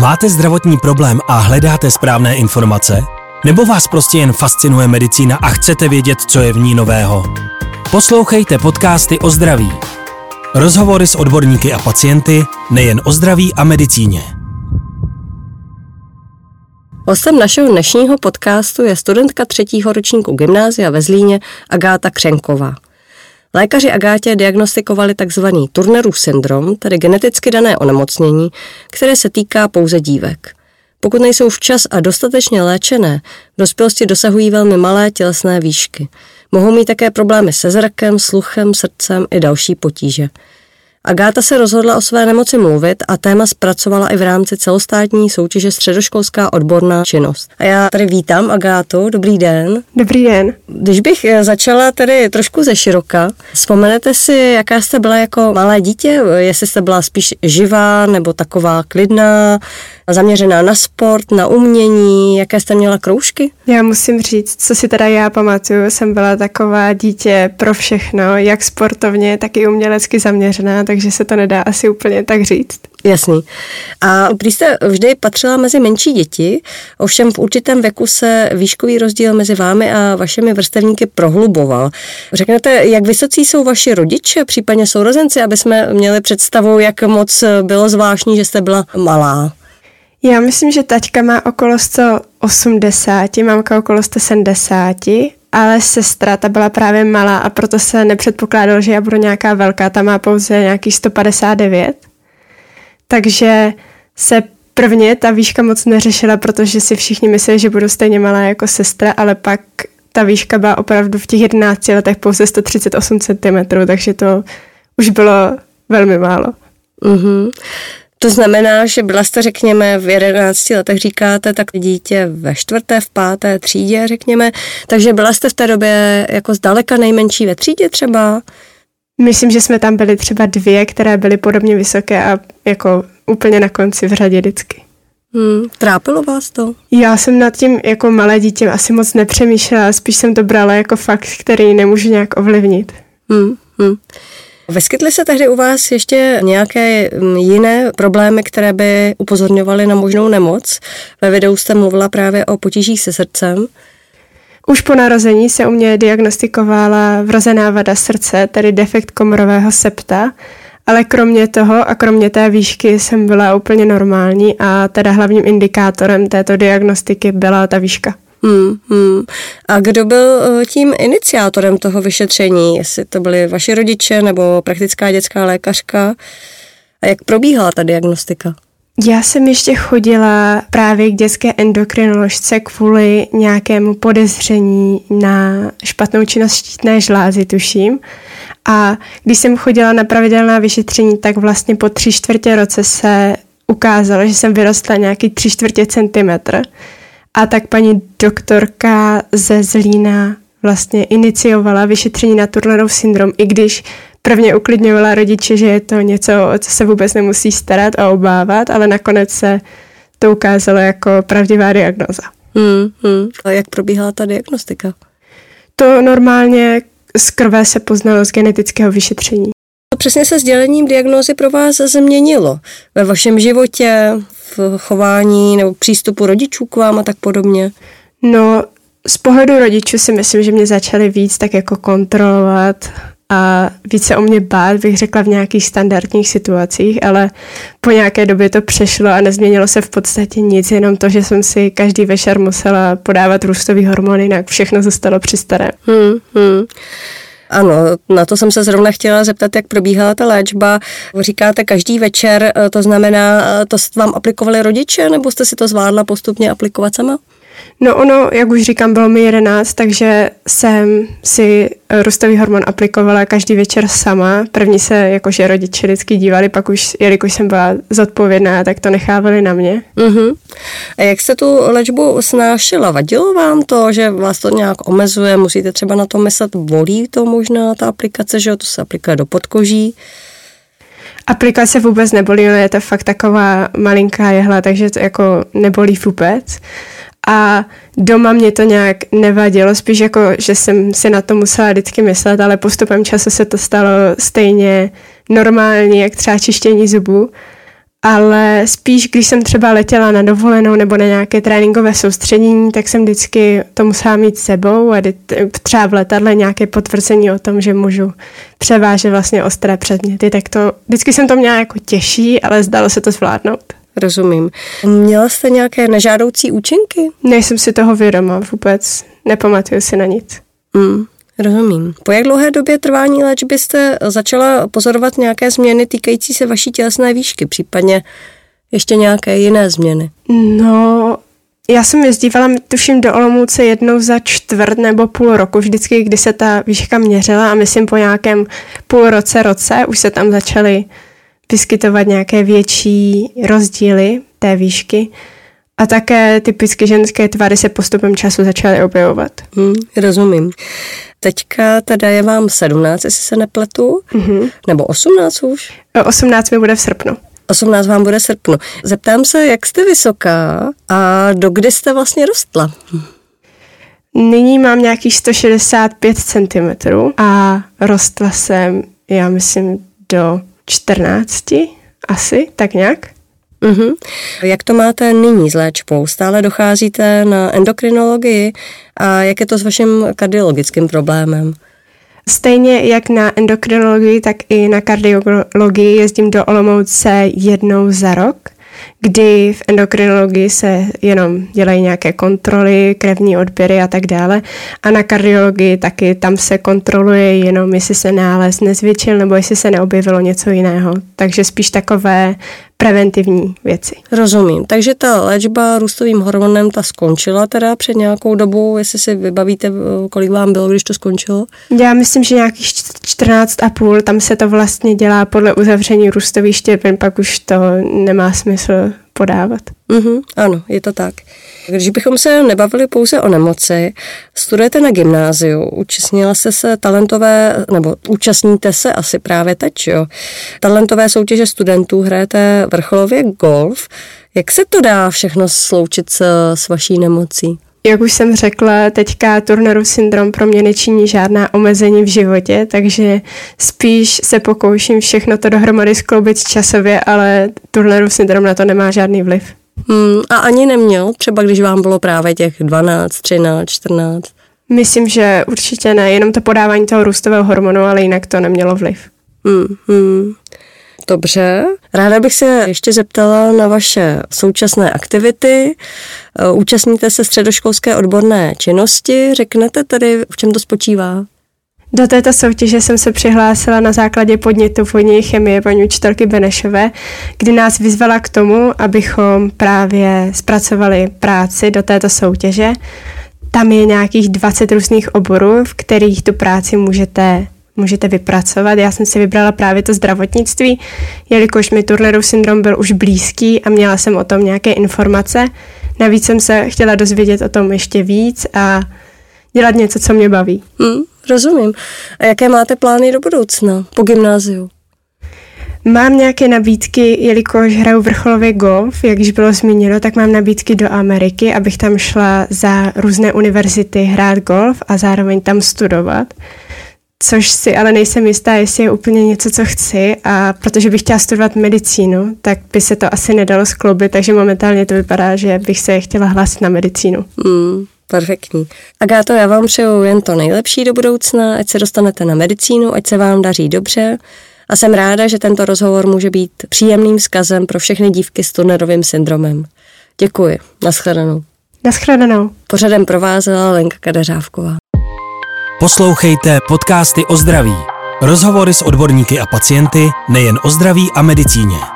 Máte zdravotní problém a hledáte správné informace? Nebo vás prostě jen fascinuje medicína a chcete vědět, co je v ní nového? Poslouchejte podcasty o zdraví. Rozhovory s odborníky a pacienty nejen o zdraví a medicíně. Hostem našeho dnešního podcastu je studentka třetího ročníku gymnázia ve Zlíně Agáta Křenková. Lékaři Agátě diagnostikovali tzv. Turnerův syndrom, tedy geneticky dané onemocnění, které se týká pouze dívek. Pokud nejsou včas a dostatečně léčené, v dospělosti dosahují velmi malé tělesné výšky. Mohou mít také problémy se zrakem, sluchem, srdcem i další potíže. Agáta se rozhodla o své nemoci mluvit a téma zpracovala i v rámci celostátní soutěže Středoškolská odborná činnost. A já tady vítám Agátu, dobrý den. Dobrý den. Když bych eh, začala tady trošku ze široka, vzpomenete si, jaká jste byla jako malé dítě? Jestli jste byla spíš živá nebo taková klidná, zaměřená na sport, na umění, jaké jste měla kroužky? Já musím říct, co si teda já pamatuju, jsem byla taková dítě pro všechno, jak sportovně, tak i umělecky zaměřená, takže se to nedá asi úplně tak říct. Jasný. A když jste vždy patřila mezi menší děti, ovšem v určitém věku se výškový rozdíl mezi vámi a vašimi vrstevníky prohluboval. Řeknete, jak vysocí jsou vaši rodiče, případně sourozenci, aby jsme měli představu, jak moc bylo zvláštní, že jste byla malá? Já myslím, že taťka má okolo 180, mamka okolo 170, ale sestra, ta byla právě malá a proto se nepředpokládalo, že já budu nějaká velká, ta má pouze nějaký 159. Takže se prvně ta výška moc neřešila, protože si všichni mysleli, že budu stejně malá jako sestra, ale pak ta výška byla opravdu v těch 11 letech pouze 138 cm, takže to už bylo velmi málo. Mm-hmm. To znamená, že byla jste, řekněme, v 11 letech říkáte, tak dítě ve čtvrté, v páté třídě, řekněme, takže byla jste v té době jako zdaleka nejmenší ve třídě třeba? Myslím, že jsme tam byli třeba dvě, které byly podobně vysoké a jako úplně na konci v řadě vždycky. Hmm, trápilo vás to? Já jsem nad tím jako malé dítě asi moc nepřemýšlela, spíš jsem to brala jako fakt, který nemůžu nějak ovlivnit. Hmm, hmm. Vyskytly se tehdy u vás ještě nějaké mm, jiné problémy, které by upozorňovaly na možnou nemoc? Ve videu jste mluvila právě o potížích se srdcem. Už po narození se u mě diagnostikovala vrozená vada srdce, tedy defekt komorového septa, ale kromě toho a kromě té výšky jsem byla úplně normální a teda hlavním indikátorem této diagnostiky byla ta výška. Hmm, hmm. A kdo byl eh, tím iniciátorem toho vyšetření? Jestli to byli vaši rodiče nebo praktická dětská lékařka? A jak probíhala ta diagnostika? Já jsem ještě chodila právě k dětské endokrinoložce kvůli nějakému podezření na špatnou činnost štítné žlázy, tuším. A když jsem chodila na pravidelná vyšetření, tak vlastně po tři čtvrtě roce se ukázalo, že jsem vyrostla nějaký tři čtvrtě centimetr. A tak paní doktorka ze Zlína vlastně iniciovala vyšetření na Turnerův syndrom, i když prvně uklidňovala rodiče, že je to něco, o co se vůbec nemusí starat a obávat, ale nakonec se to ukázalo jako pravdivá diagnoza. Hmm, hmm. A jak probíhala ta diagnostika? To normálně z krve se poznalo z genetického vyšetření. Přesně se sdělením diagnózy pro vás změnilo ve vašem životě, v chování nebo přístupu rodičů k vám a tak podobně? No, z pohledu rodičů si myslím, že mě začali víc tak jako kontrolovat a více o mě bát, bych řekla v nějakých standardních situacích, ale po nějaké době to přešlo a nezměnilo se v podstatě nic, jenom to, že jsem si každý večer musela podávat růstový hormony, jinak všechno zůstalo při starém. Hmm, hmm. Ano, na to jsem se zrovna chtěla zeptat, jak probíhala ta léčba. Říkáte každý večer, eh, to znamená, eh, to vám aplikovali rodiče, nebo jste si to zvládla postupně aplikovat sama? No ono, jak už říkám, bylo mi 11, takže jsem si růstový hormon aplikovala každý večer sama. První se jakože rodiče vždycky dívali, pak už, jelikož jsem byla zodpovědná, tak to nechávali na mě. Uh-huh. A jak jste tu léčbu snášela? Vadilo vám to, že vás to nějak omezuje? Musíte třeba na to myslet? Volí to možná ta aplikace, že to se aplikuje do podkoží? Aplikace vůbec nebolí, no je to fakt taková malinká jehla, takže to jako nebolí vůbec a doma mě to nějak nevadilo, spíš jako, že jsem si na to musela vždycky myslet, ale postupem času se to stalo stejně normální, jak třeba čištění zubů. ale spíš, když jsem třeba letěla na dovolenou nebo na nějaké tréninkové soustředění, tak jsem vždycky to musela mít sebou a třeba v letadle nějaké potvrzení o tom, že můžu převážet vlastně ostré předměty, tak to vždycky jsem to měla jako těžší, ale zdalo se to zvládnout. Rozumím. Měla jste nějaké nežádoucí účinky? Nejsem si toho vědoma vůbec, nepamatuju si na nic. Mm. Rozumím. Po jak dlouhé době trvání léčby jste začala pozorovat nějaké změny týkající se vaší tělesné výšky, případně ještě nějaké jiné změny? No, já jsem jezdívala, tuším, do Olomouce jednou za čtvrt nebo půl roku, vždycky, kdy se ta výška měřila a myslím po nějakém půl roce, roce už se tam začaly vyskytovat nějaké větší rozdíly té výšky. A také typicky ženské tvary se postupem času začaly objevovat. Hmm, rozumím. Teďka teda je vám 17, jestli se nepletu, mm-hmm. nebo 18 už? 18 mi bude v srpnu. 18 vám bude v srpnu. Zeptám se, jak jste vysoká a do kdy jste vlastně rostla? Nyní mám nějakých 165 cm a rostla jsem, já myslím, do 14 asi, tak nějak. Uh-huh. Jak to máte nyní s léčbou? Stále docházíte na endokrinologii a jak je to s vaším kardiologickým problémem? Stejně jak na endokrinologii, tak i na kardiologii jezdím do Olomouce jednou za rok kdy v endokrinologii se jenom dělají nějaké kontroly, krevní odběry a tak dále. A na kardiologii taky tam se kontroluje jenom, jestli se nález nezvětšil nebo jestli se neobjevilo něco jiného. Takže spíš takové preventivní věci. Rozumím. Takže ta léčba růstovým hormonem ta skončila teda před nějakou dobou, jestli si vybavíte, kolik vám bylo, když to skončilo? Já myslím, že nějakých 14 a půl, tam se to vlastně dělá podle uzavření růstových štěpin, pak už to nemá smysl podávat. Mm-hmm, ano, je to tak. Když bychom se nebavili pouze o nemoci, studujete na gymnáziu, účastnila se se talentové, nebo účastníte se asi právě teď, jo? Talentové soutěže studentů, hrajete vrcholově golf. Jak se to dá všechno sloučit s, s vaší nemocí? Jak už jsem řekla, teďka Turnerův syndrom pro mě nečiní žádná omezení v životě, takže spíš se pokouším všechno to dohromady skloubit časově, ale Turnerův syndrom na to nemá žádný vliv. Hmm, a ani neměl, třeba když vám bylo právě těch 12, 13, 14? Myslím, že určitě ne, jenom to podávání toho růstového hormonu, ale jinak to nemělo vliv. Hmm, hmm. Dobře. Ráda bych se ještě zeptala na vaše současné aktivity. Eh, účastníte se středoškolské odborné činnosti. Řeknete tedy, v čem to spočívá? Do této soutěže jsem se přihlásila na základě podnětu vodní chemie paní učitelky Benešové, kdy nás vyzvala k tomu, abychom právě zpracovali práci do této soutěže. Tam je nějakých 20 různých oborů, v kterých tu práci můžete můžete vypracovat. Já jsem si vybrala právě to zdravotnictví, jelikož mi Turnerův syndrom byl už blízký a měla jsem o tom nějaké informace. Navíc jsem se chtěla dozvědět o tom ještě víc a dělat něco, co mě baví. Hmm, rozumím. A jaké máte plány do budoucna po gymnáziu? Mám nějaké nabídky, jelikož hraju vrcholově golf, jak již bylo zmíněno, tak mám nabídky do Ameriky, abych tam šla za různé univerzity hrát golf a zároveň tam studovat což si ale nejsem jistá, jestli je úplně něco, co chci a protože bych chtěla studovat medicínu, tak by se to asi nedalo skloubit, takže momentálně to vypadá, že bych se chtěla hlásit na medicínu. Hmm, perfektní. Agáto, já vám přeju jen to nejlepší do budoucna, ať se dostanete na medicínu, ať se vám daří dobře a jsem ráda, že tento rozhovor může být příjemným vzkazem pro všechny dívky s Turnerovým syndromem. Děkuji. Naschledanou. Naschledanou. Pořadem provázela Lenka Kadeřávková. Poslouchejte podcasty o zdraví. Rozhovory s odborníky a pacienty nejen o zdraví a medicíně.